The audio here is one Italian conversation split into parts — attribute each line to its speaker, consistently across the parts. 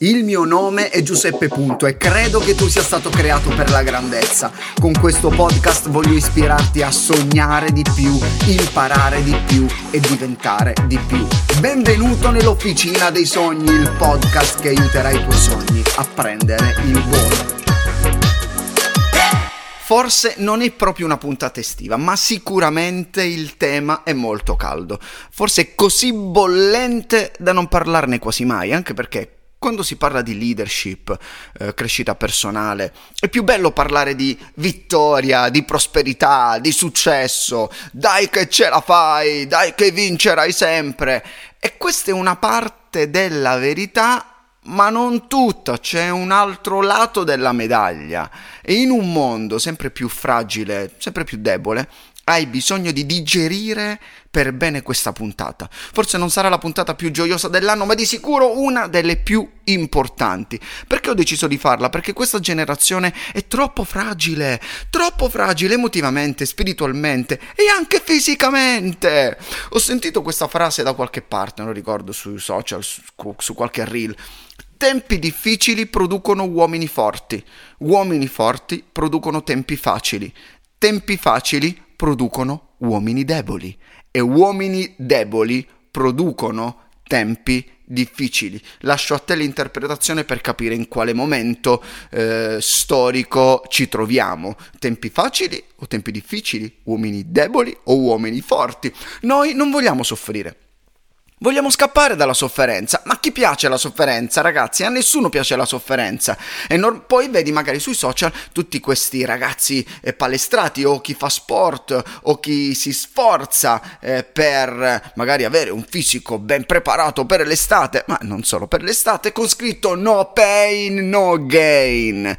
Speaker 1: Il mio nome è Giuseppe Punto e credo che tu sia stato creato per la grandezza. Con questo podcast voglio ispirarti a sognare di più, imparare di più e diventare di più. Benvenuto nell'Officina dei Sogni, il podcast che aiuterà i tuoi sogni a prendere il volo. Forse non è proprio una puntata estiva, ma sicuramente il tema è molto caldo. Forse è così bollente da non parlarne quasi mai, anche perché quando si parla di leadership, eh, crescita personale, è più bello parlare di vittoria, di prosperità, di successo, dai che ce la fai, dai che vincerai sempre. E questa è una parte della verità ma non tutta, c'è un altro lato della medaglia. E in un mondo sempre più fragile, sempre più debole, hai bisogno di digerire per bene questa puntata. Forse non sarà la puntata più gioiosa dell'anno, ma di sicuro una delle più importanti. Perché ho deciso di farla? Perché questa generazione è troppo fragile, troppo fragile emotivamente, spiritualmente e anche fisicamente. Ho sentito questa frase da qualche parte, non ricordo sui social, su, su qualche reel. Tempi difficili producono uomini forti, uomini forti producono tempi facili, tempi facili producono uomini deboli e uomini deboli producono tempi difficili. Lascio a te l'interpretazione per capire in quale momento eh, storico ci troviamo. Tempi facili o tempi difficili? Uomini deboli o uomini forti? Noi non vogliamo soffrire. Vogliamo scappare dalla sofferenza, ma chi piace la sofferenza, ragazzi? A nessuno piace la sofferenza. E non, poi vedi magari sui social tutti questi ragazzi eh, palestrati o chi fa sport o chi si sforza eh, per magari avere un fisico ben preparato per l'estate, ma non solo per l'estate, con scritto no pain, no gain.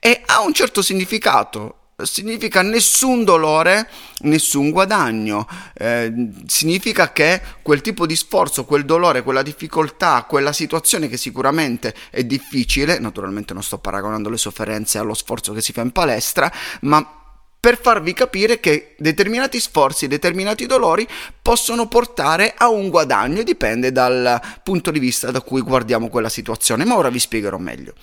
Speaker 1: E ha un certo significato significa nessun dolore, nessun guadagno. Eh, significa che quel tipo di sforzo, quel dolore, quella difficoltà, quella situazione che sicuramente è difficile, naturalmente non sto paragonando le sofferenze allo sforzo che si fa in palestra, ma per farvi capire che determinati sforzi, determinati dolori possono portare a un guadagno, dipende dal punto di vista da cui guardiamo quella situazione, ma ora vi spiegherò meglio.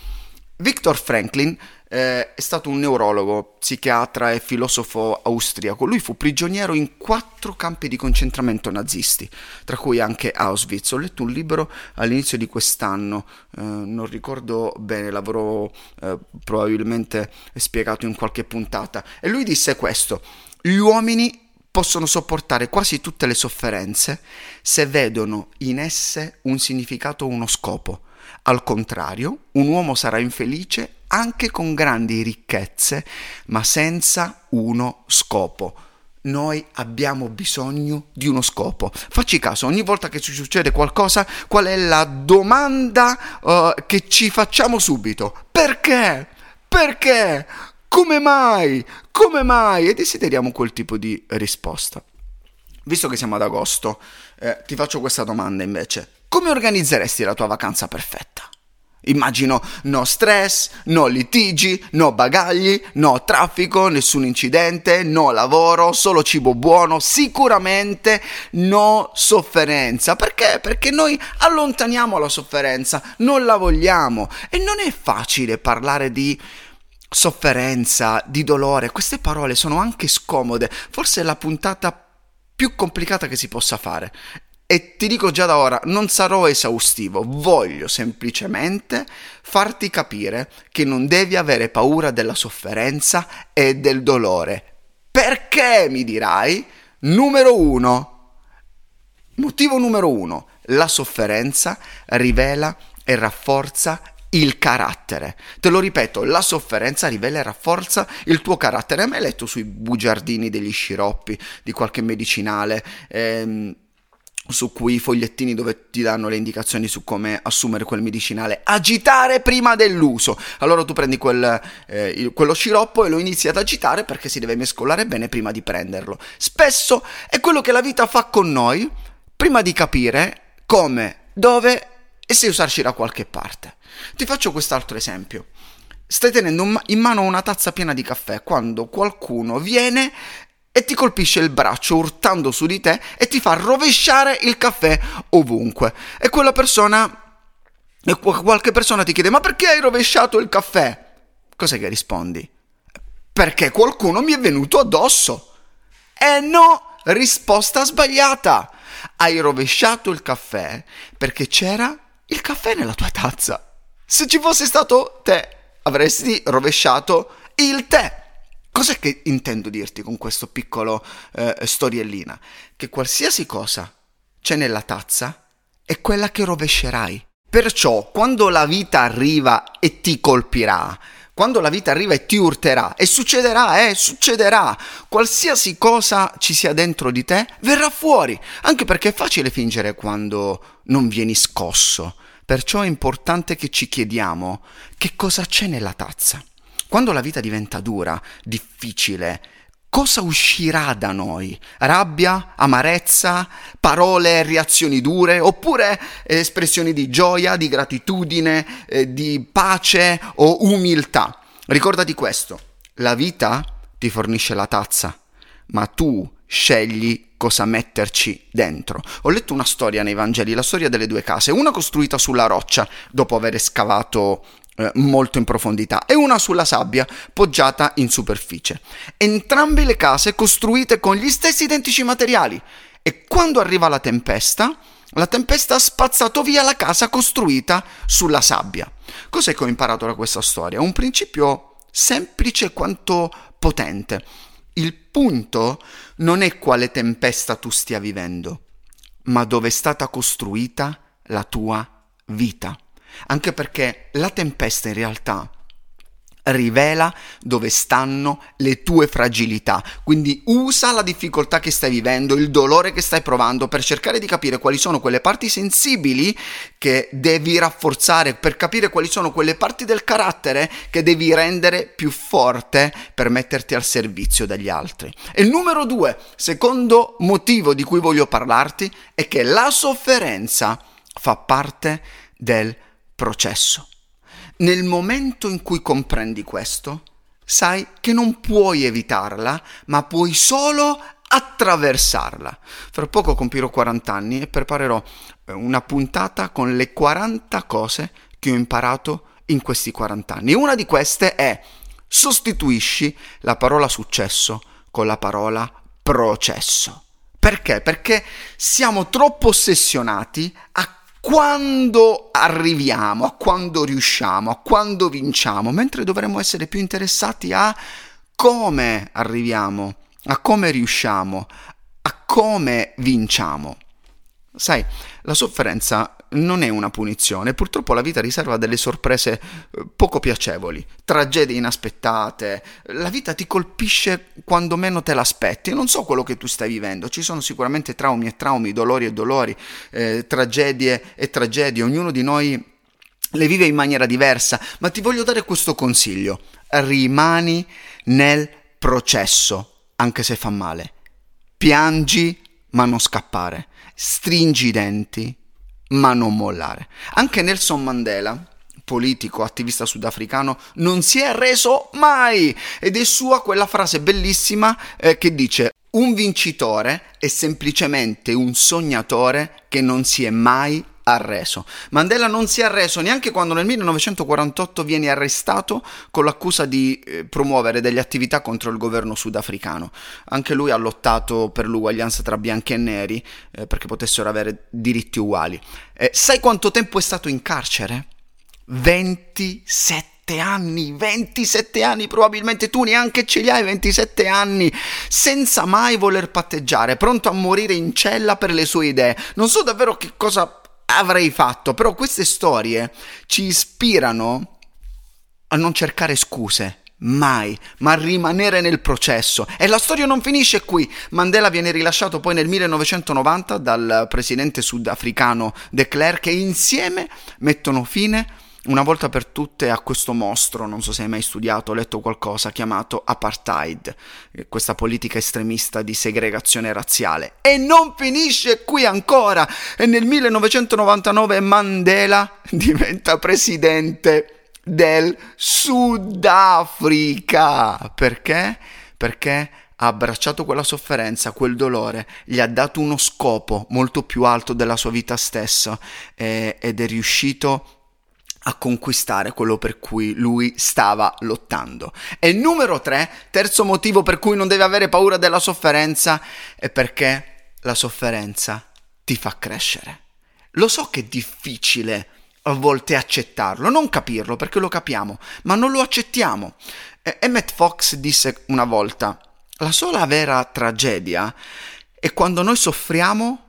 Speaker 1: Victor Franklin eh, è stato un neurologo, psichiatra e filosofo austriaco. Lui fu prigioniero in quattro campi di concentramento nazisti, tra cui anche Auschwitz. Ho letto un libro all'inizio di quest'anno, eh, non ricordo bene, l'avrò eh, probabilmente spiegato in qualche puntata. E lui disse questo: gli uomini possono sopportare quasi tutte le sofferenze se vedono in esse un significato o uno scopo al contrario, un uomo sarà infelice anche con grandi ricchezze, ma senza uno scopo. Noi abbiamo bisogno di uno scopo. Facci caso, ogni volta che ci succede qualcosa, qual è la domanda uh, che ci facciamo subito? Perché? Perché? Come mai? Come mai? E desideriamo quel tipo di risposta. Visto che siamo ad agosto, eh, ti faccio questa domanda invece. Come organizzeresti la tua vacanza perfetta? Immagino no stress, no litigi, no bagagli, no traffico, nessun incidente, no lavoro, solo cibo buono, sicuramente no sofferenza. Perché? Perché noi allontaniamo la sofferenza, non la vogliamo e non è facile parlare di sofferenza, di dolore. Queste parole sono anche scomode, forse è la puntata più complicata che si possa fare e ti dico già da ora, non sarò esaustivo, voglio semplicemente farti capire che non devi avere paura della sofferenza e del dolore. Perché, mi dirai? Numero uno, motivo numero uno, la sofferenza rivela e rafforza il carattere. Te lo ripeto, la sofferenza rivela e rafforza il tuo carattere. Hai mai letto sui bugiardini degli sciroppi, di qualche medicinale? Ehm, su cui i fogliettini dove ti danno le indicazioni su come assumere quel medicinale, agitare prima dell'uso. Allora tu prendi quel, eh, quello sciroppo e lo inizi ad agitare perché si deve mescolare bene prima di prenderlo. Spesso è quello che la vita fa con noi prima di capire come, dove e se usarci da qualche parte. Ti faccio quest'altro esempio. Stai tenendo in mano una tazza piena di caffè quando qualcuno viene e ti colpisce il braccio urtando su di te e ti fa rovesciare il caffè ovunque. E quella persona e qualche persona ti chiede ma perché hai rovesciato il caffè? Cos'è che rispondi? Perché qualcuno mi è venuto addosso. E no, risposta sbagliata. Hai rovesciato il caffè perché c'era il caffè nella tua tazza. Se ci fosse stato te, avresti rovesciato il tè. Cos'è che intendo dirti con questo piccolo eh, storiellina? Che qualsiasi cosa c'è nella tazza è quella che rovescerai. Perciò, quando la vita arriva e ti colpirà, quando la vita arriva e ti urterà, e succederà, eh, succederà, qualsiasi cosa ci sia dentro di te verrà fuori, anche perché è facile fingere quando non vieni scosso. Perciò è importante che ci chiediamo che cosa c'è nella tazza. Quando la vita diventa dura, difficile, cosa uscirà da noi? Rabbia, amarezza, parole, reazioni dure, oppure espressioni di gioia, di gratitudine, eh, di pace o umiltà? Ricordati questo, la vita ti fornisce la tazza, ma tu scegli cosa metterci dentro. Ho letto una storia nei Vangeli, la storia delle due case, una costruita sulla roccia dopo aver scavato eh, molto in profondità e una sulla sabbia poggiata in superficie. Entrambe le case costruite con gli stessi identici materiali e quando arriva la tempesta, la tempesta ha spazzato via la casa costruita sulla sabbia. Cos'è che ho imparato da questa storia? Un principio semplice quanto potente. Il punto non è quale tempesta tu stia vivendo, ma dove è stata costruita la tua vita anche perché la tempesta in realtà rivela dove stanno le tue fragilità. Quindi usa la difficoltà che stai vivendo, il dolore che stai provando per cercare di capire quali sono quelle parti sensibili che devi rafforzare, per capire quali sono quelle parti del carattere che devi rendere più forte per metterti al servizio degli altri. E il numero due, secondo motivo di cui voglio parlarti, è che la sofferenza fa parte del processo. Nel momento in cui comprendi questo, sai che non puoi evitarla, ma puoi solo attraversarla. Fra poco compirò 40 anni e preparerò eh, una puntata con le 40 cose che ho imparato in questi 40 anni. Una di queste è sostituisci la parola successo con la parola processo. Perché? Perché siamo troppo ossessionati a quando arriviamo, a quando riusciamo, a quando vinciamo, mentre dovremmo essere più interessati a come arriviamo, a come riusciamo, a come vinciamo. Sai, la sofferenza non è una punizione, purtroppo la vita riserva delle sorprese eh, poco piacevoli, tragedie inaspettate, la vita ti colpisce quando meno te l'aspetti, non so quello che tu stai vivendo, ci sono sicuramente traumi e traumi, dolori e dolori, eh, tragedie e tragedie, ognuno di noi le vive in maniera diversa, ma ti voglio dare questo consiglio, rimani nel processo, anche se fa male, piangi ma non scappare, stringi i denti ma non mollare. Anche Nelson Mandela, politico, attivista sudafricano, non si è arreso mai ed è sua quella frase bellissima eh, che dice un vincitore è semplicemente un sognatore che non si è mai arreso. Mandela non si è arreso neanche quando nel 1948 viene arrestato con l'accusa di eh, promuovere delle attività contro il governo sudafricano. Anche lui ha lottato per l'uguaglianza tra bianchi e neri eh, perché potessero avere diritti uguali. Eh, sai quanto tempo è stato in carcere? 27 anni, 27 anni, probabilmente tu neanche ce li hai 27 anni, senza mai voler patteggiare, pronto a morire in cella per le sue idee. Non so davvero che cosa avrei fatto, però queste storie ci ispirano a non cercare scuse. Mai, ma a rimanere nel processo. E la storia non finisce qui. Mandela viene rilasciato poi nel 1990 dal presidente sudafricano de Klerk e insieme mettono fine una volta per tutte a questo mostro, non so se hai mai studiato o letto qualcosa, chiamato apartheid, eh, questa politica estremista di segregazione razziale. E non finisce qui ancora! E nel 1999 Mandela diventa presidente del Sudafrica. Perché? Perché ha abbracciato quella sofferenza, quel dolore, gli ha dato uno scopo molto più alto della sua vita stessa eh, ed è riuscito a conquistare quello per cui lui stava lottando. E numero tre, terzo motivo per cui non deve avere paura della sofferenza, è perché la sofferenza ti fa crescere. Lo so che è difficile a volte accettarlo, non capirlo perché lo capiamo, ma non lo accettiamo. Emmett Fox disse una volta, la sola vera tragedia è quando noi soffriamo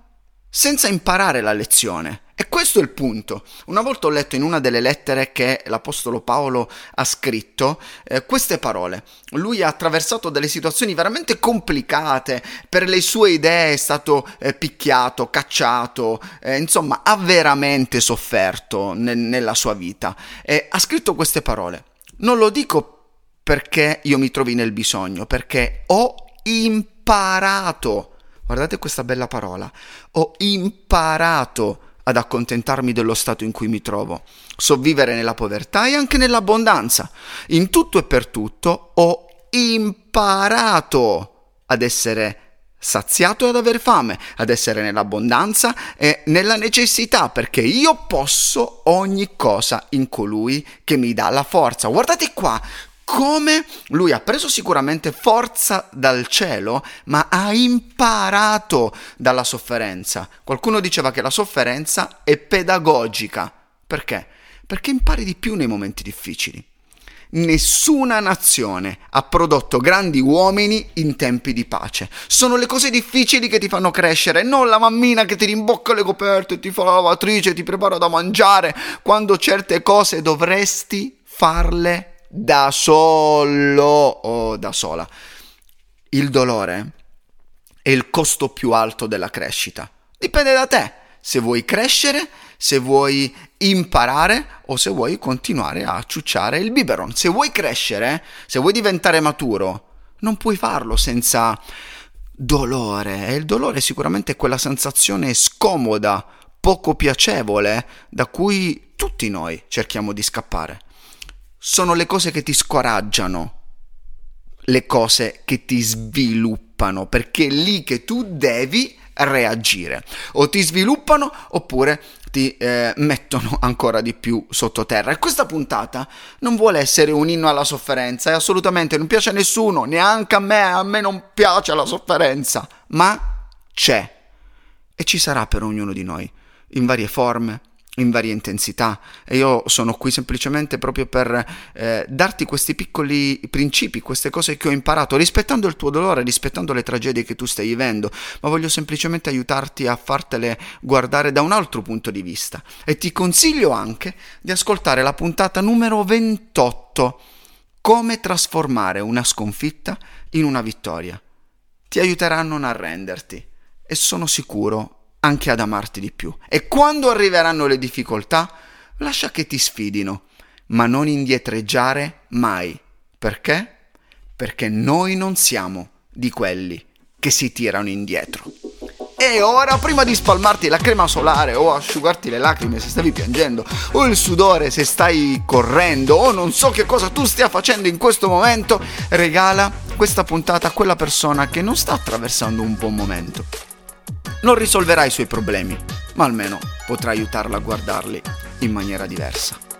Speaker 1: senza imparare la lezione. Questo è il punto. Una volta ho letto in una delle lettere che l'Apostolo Paolo ha scritto eh, queste parole. Lui ha attraversato delle situazioni veramente complicate, per le sue idee è stato eh, picchiato, cacciato, eh, insomma ha veramente sofferto ne- nella sua vita. E ha scritto queste parole. Non lo dico perché io mi trovi nel bisogno, perché ho imparato. Guardate questa bella parola. Ho imparato ad accontentarmi dello stato in cui mi trovo. So vivere nella povertà e anche nell'abbondanza. In tutto e per tutto ho imparato ad essere saziato e ad aver fame, ad essere nell'abbondanza e nella necessità, perché io posso ogni cosa in colui che mi dà la forza. Guardate qua, come lui ha preso sicuramente forza dal cielo, ma ha imparato dalla sofferenza. Qualcuno diceva che la sofferenza è pedagogica. Perché? Perché impari di più nei momenti difficili. Nessuna nazione ha prodotto grandi uomini in tempi di pace. Sono le cose difficili che ti fanno crescere, non la mammina che ti rimbocca le coperte, ti fa la lavatrice, ti prepara da mangiare, quando certe cose dovresti farle da solo o da sola. Il dolore è il costo più alto della crescita. Dipende da te se vuoi crescere, se vuoi imparare o se vuoi continuare a ciucciare il biberon. Se vuoi crescere, se vuoi diventare maturo, non puoi farlo senza dolore. E il dolore sicuramente è quella sensazione scomoda, poco piacevole, da cui tutti noi cerchiamo di scappare sono le cose che ti scoraggiano, le cose che ti sviluppano, perché è lì che tu devi reagire. O ti sviluppano oppure ti eh, mettono ancora di più sottoterra. E questa puntata non vuole essere un inno alla sofferenza, e assolutamente non piace a nessuno, neanche a me, a me non piace la sofferenza, ma c'è e ci sarà per ognuno di noi, in varie forme, in varie intensità e io sono qui semplicemente proprio per eh, darti questi piccoli principi, queste cose che ho imparato, rispettando il tuo dolore, rispettando le tragedie che tu stai vivendo, ma voglio semplicemente aiutarti a fartele guardare da un altro punto di vista e ti consiglio anche di ascoltare la puntata numero 28, come trasformare una sconfitta in una vittoria. Ti aiuterà a non arrenderti e sono sicuro anche ad amarti di più. E quando arriveranno le difficoltà, lascia che ti sfidino, ma non indietreggiare mai. Perché? Perché noi non siamo di quelli che si tirano indietro. E ora, prima di spalmarti la crema solare o asciugarti le lacrime se stavi piangendo, o il sudore se stai correndo, o non so che cosa tu stia facendo in questo momento, regala questa puntata a quella persona che non sta attraversando un buon momento non risolverà i suoi problemi, ma almeno potrà aiutarla a guardarli in maniera diversa.